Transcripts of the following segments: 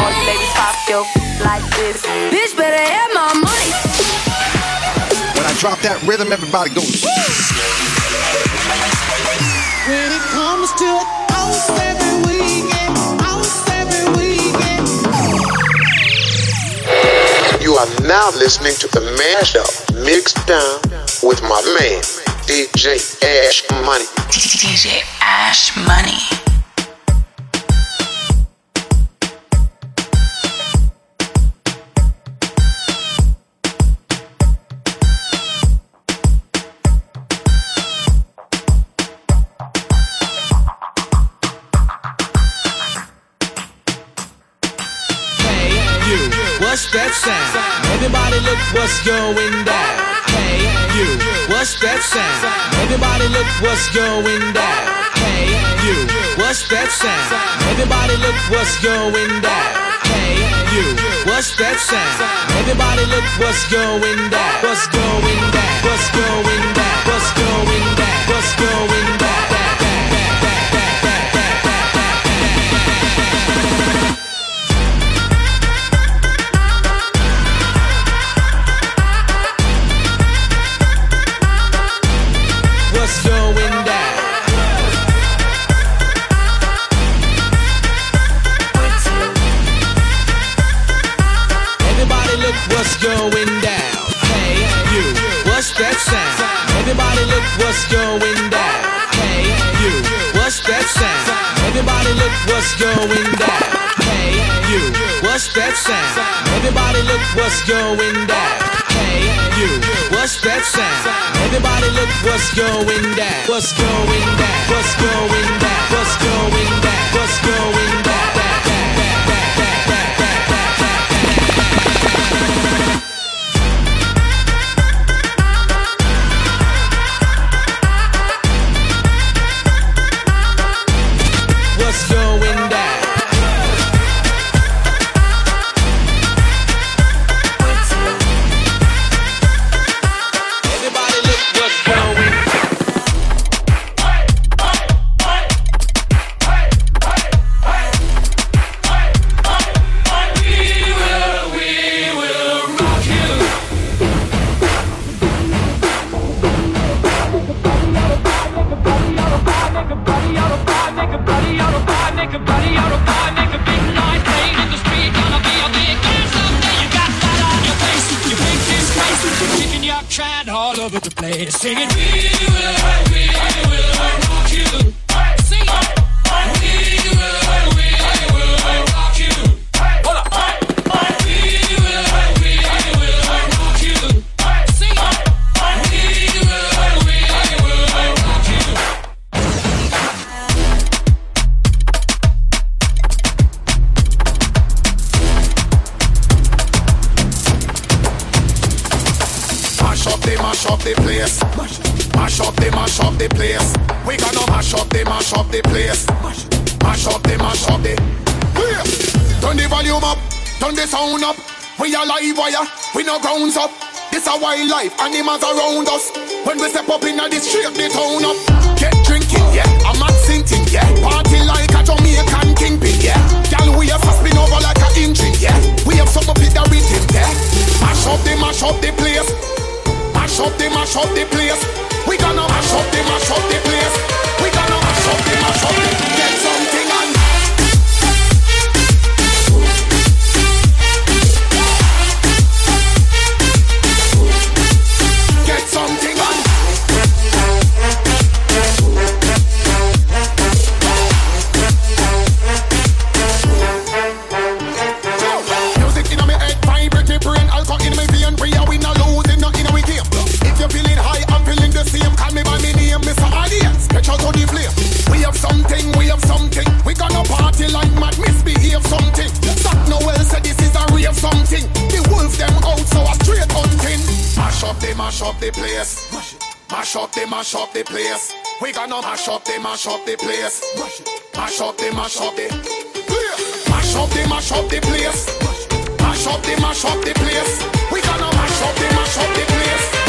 All you ladies pop your like this. Bitch better have my money. When I drop that rhythm, everybody goes. When it comes to house every weekend, house every weekend. You are now listening to the mashup mixed down with my man, DJ Ash Money. DJ Ash Money. What's going down. Hey, you, what's that sound? Everybody look what's going down. Hey, you, what's that sound? Everybody look what's going down. Hey, you, what's that sound? Everybody look what's going down. What's going down? What's going down? What's going down? What's going down? What's going down. Hey, you, what's that sound? Everybody look what's going down. Hey, you, what's that sound? Everybody look what's going down. What's going down? What's going down? What's going down? What's going down? Animals around us. When we step up in the street, the town up. Get drinking, yeah. I'm not sinting, yeah. Party like a Jamaican kingpin, yeah. Girl, we have spin over like a engine, yeah. We have some up in the rhythm, yeah. Mash up the mash up the place. Mash up the mash up the place. We gonna mash up the mash up the place. We gonna mash up the mash up the Get something the mash up the place. Mash up the mash up the place. We gonna mash up the mash up the place. Mash up the mash up the place. Mash up the mash up the place. Mash up the mash up the place. We gonna mash up the mash up the place.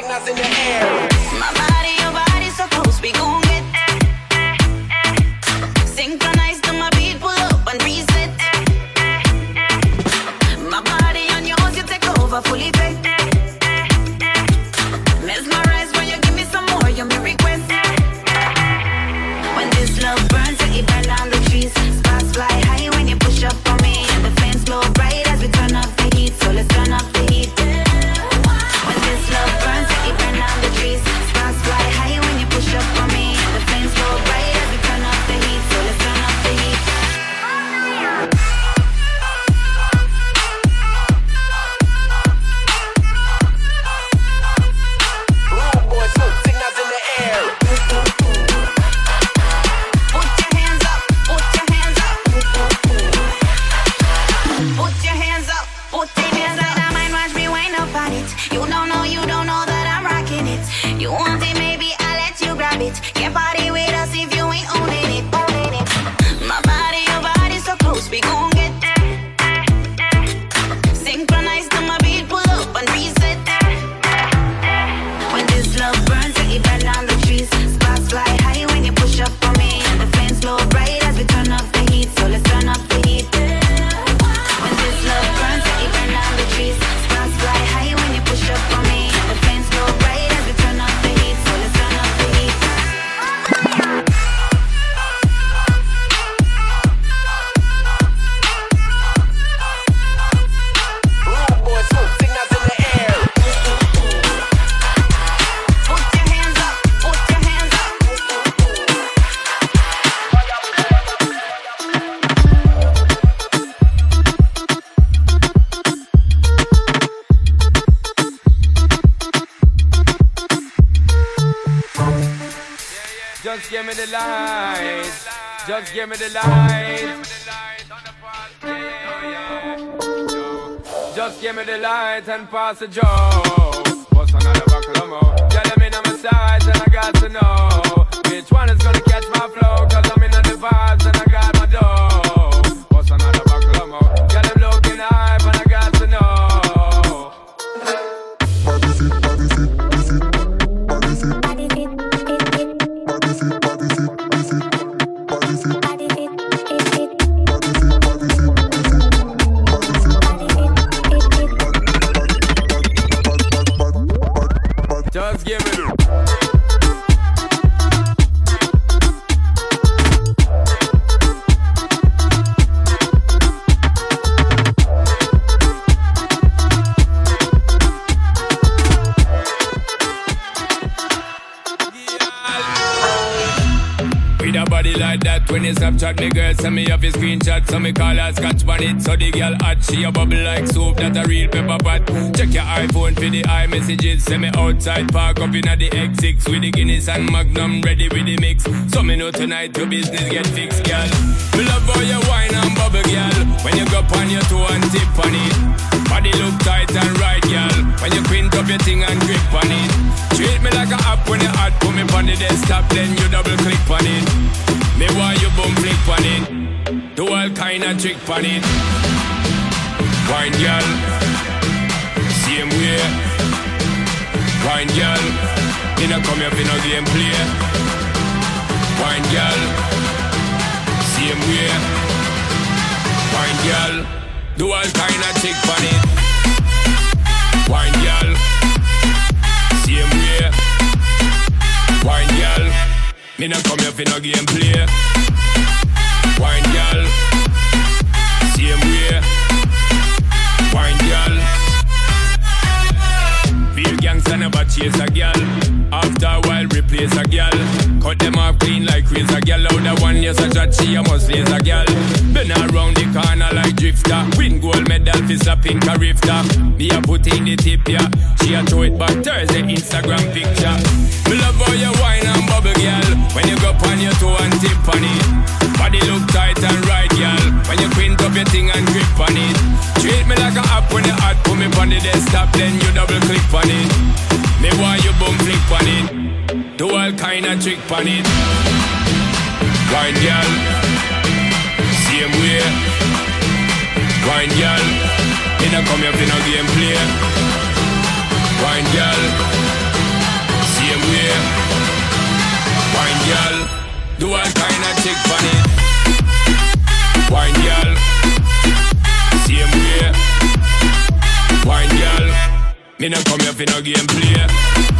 Signals in the air. The. Just give me the light. Just give me the light and pass the joe. What's another more? Tell them in my sides and I got to know which one is gonna catch my flow. Cause I'm in on the vibes and I Snapchat me girl, send me off your screenshot, so me call her scotch bonnet. So the girl hot, she a bubble like soup, that a real pepper pot. Check your iPhone for the iMessages, send me outside, park up in the X6 with the Guinness and Magnum, ready with the mix. So me know tonight your business get fixed, girl. Me love all your wine and bubble, girl. When you go on your toe and tip on it. Body look tight and right, girl. When you quint up your thing and grip on it. Treat me like a app when you hot, put me on the desktop, then you double click on it. Me want you boom flick on it. Do all kind of trick on it. Wine girl, same way. Wine girl, me no come here for no game play. Wine girl, same way. Wine girl, do all kind of trick on it. Wine girl, same way. Wine girl, me no come here for no game play. Wine girl, same way. Wine girl, feel gangsta never chase a girl. After a while replace a girl. Cut them off clean like razor girl. Out the one yes a chat she a must laser girl. Been around the corner like drifter. Win gold medal for slapping a rifter. Me a put in the tip yeah. She a throw it back Thursday Instagram picture. Me love how you wine and bubble girl. When you go on your toe and tip on it. Body look tight and right girl. When you quint up your thing and grip on it. Treat me like a app when you hot. Put me on the desktop then you double click on it. Me want you bum flip on it. Do all kind of trick on it. Wine girl, same way. Wine girl, in a come up in a game play. Wine girl, same way. Wine girl, do all kind of trick on it. Wine girl. Me no come here for no game play.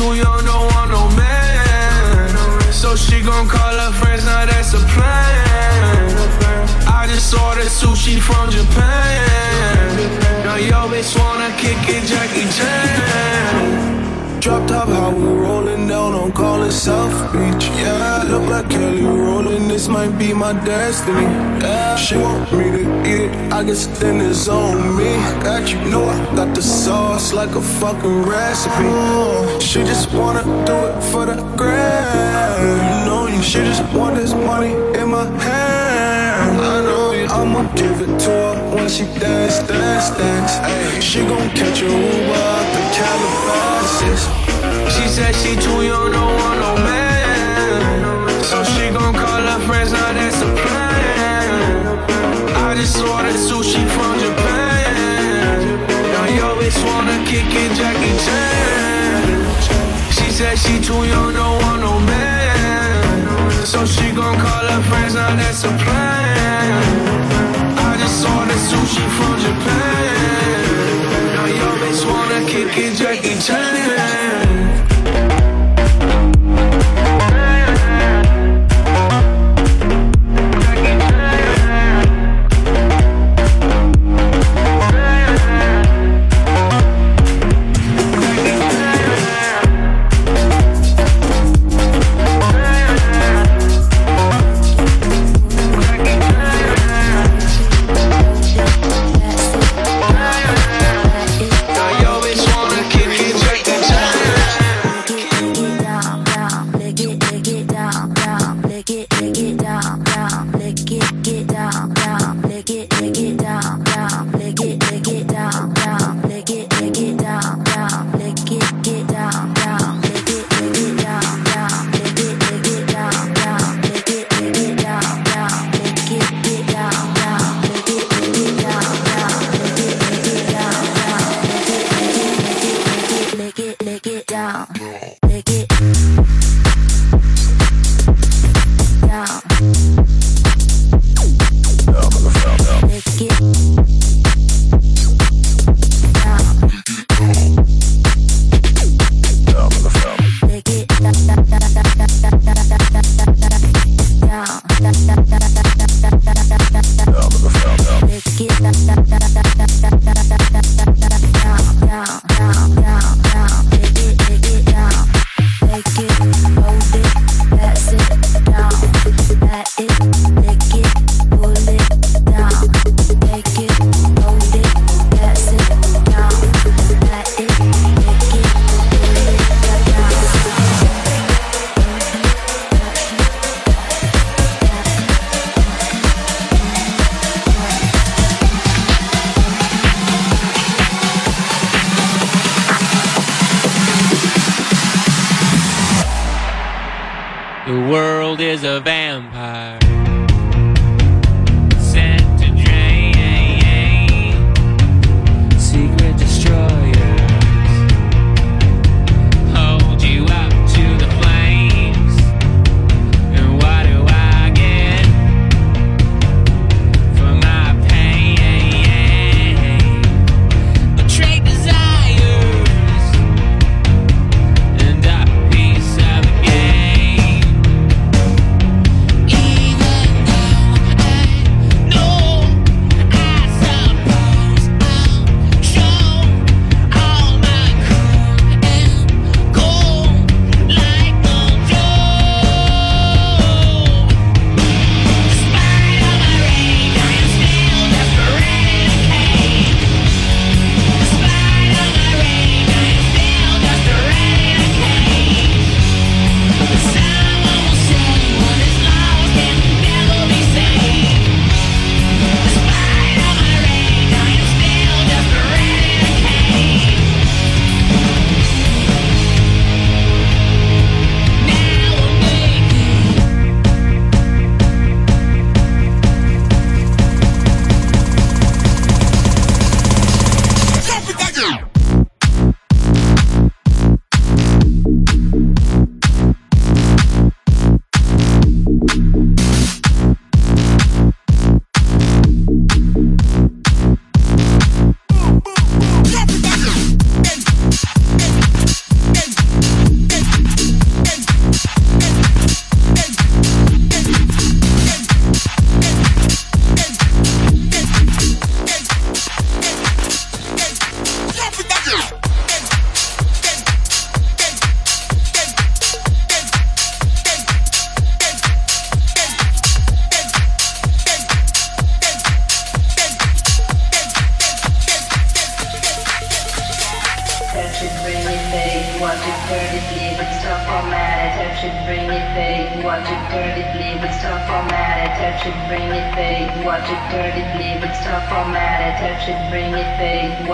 Said my destiny. Yeah, she want me to eat it, I guess then it's on me. I got you, know I got the sauce like a fucking recipe. She just wanna do it for the grand. You know you, she just want this money in my hand. I know you, I'ma give it to her when she dance, dance, dance. Ay, she gon' catch a Uber out the Calabasas. She said she too young, don't want no man. Just ordered sushi from Japan. Now yo bitch wanna kick it, Jackie Chan. She said she too young, don't want no man. So she gon' call her friends, now that's a plan. I just ordered sushi from Japan. Now yo bitch wanna kick it, Jackie Chan.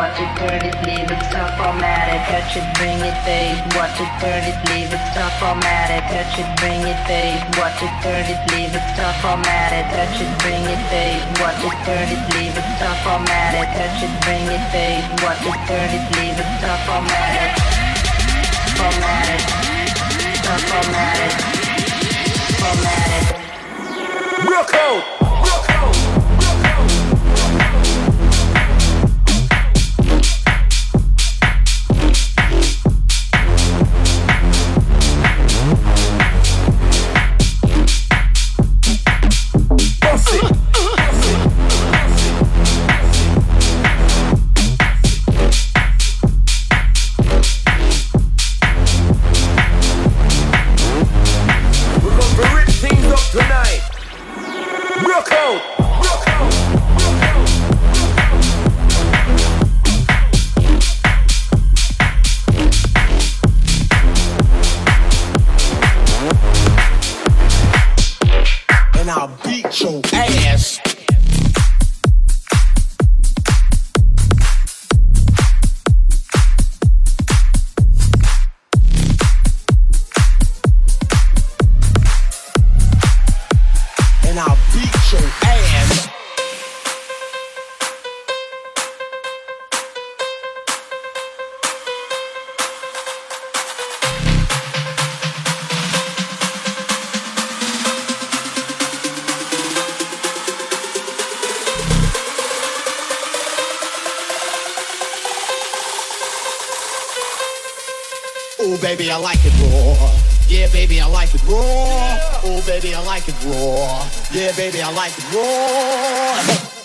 Watch it, turn it, leave it, stop, format it, touch it, bring it, babe. Watch it, turn it, leave it, stop, format it, touch it, bring it, babe. Watch it, turn it, leave it, stop, format it, touch it, bring it, babe. Watch it, turn it, leave it, stop, format it, touch it, bring it, babe. Watch it, turn it, leave it, stop, format it, format it, stop, format it, format it. Real code. Real code. And I'll beat your ass. Oh, baby, I like it raw. Yeah, baby, I like it raw. Oh, baby, I like it raw. Yeah, baby, I like it raw.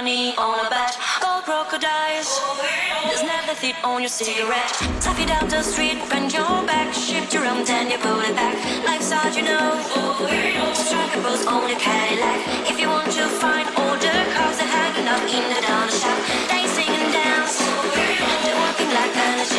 Money on a bet. Gold crocodiles, there's never thief on your cigarette. Tap it down the street, bend your back, shift your arm, then you pull it back. Life's hard, you know. Strike a pose on your Cadillac. If you want to find all the cars that hanging up in the down shop, they sing and dance. They're walking like kind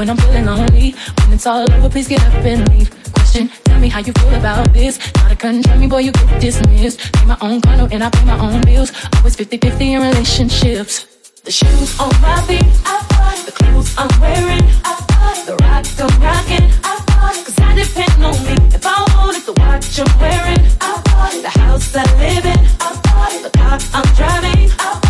when I'm feeling lonely. When it's all over, please get up and leave. Question. Tell me how you feel about this. Try to control me, boy, you get dismissed. Pay my own condo and I pay my own bills. Always 50-50 in relationships. The shoes on my feet, I buy. The clothes I'm wearing, I buy. The rock I'm rocking, I buy. Cause I depend on me. If I want it, the watch I'm wearing, I buy. The house I live in, I buy. The car I'm driving, I buy.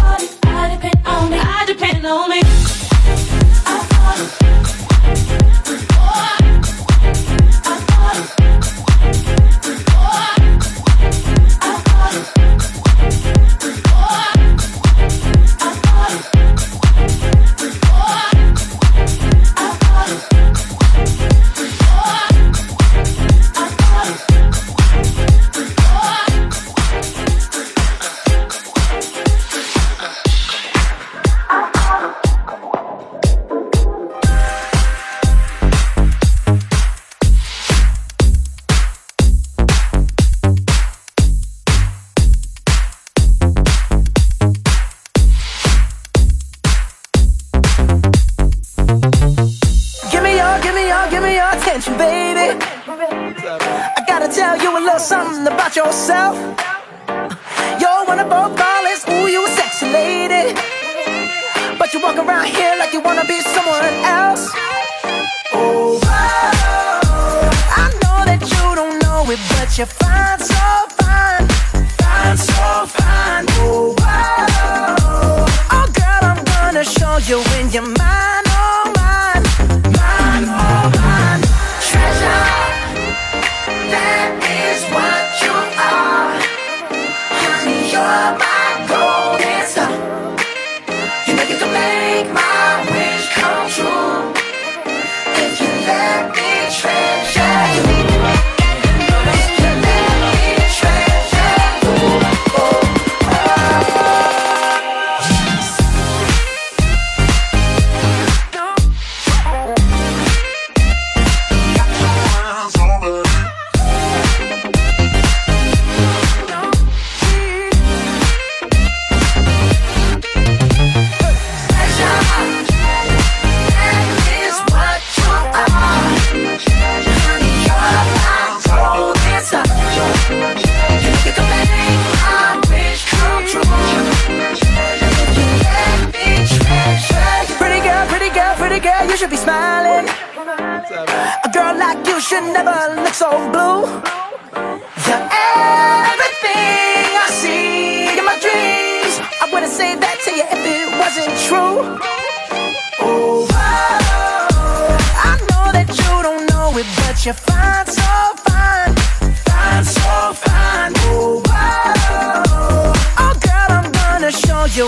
A little something about yourself. You're one of both ballers, ooh, you a sexy lady. But you walk around here like you wanna be someone else. Oh. I know that you don't know it, but you're fine, so fine. Fine, so fine. Oh. Oh, girl, I'm gonna show you when you're you're fine, so fine. Fine, so fine. Oh. Oh, girl, I'm gonna show you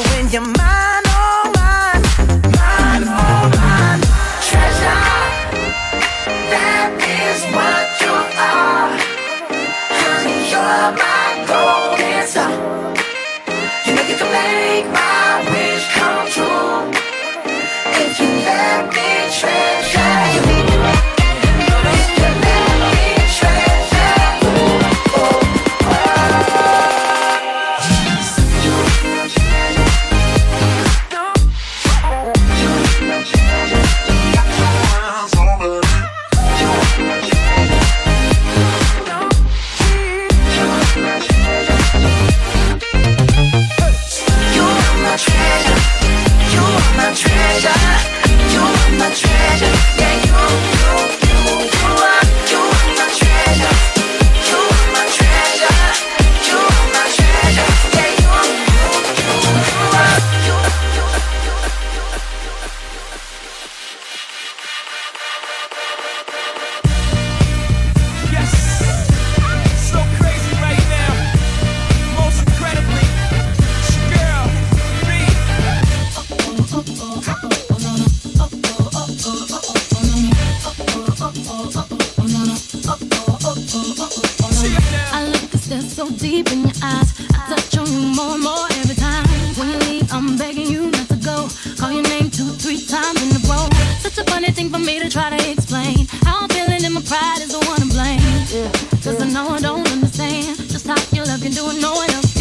like your love can do no one else.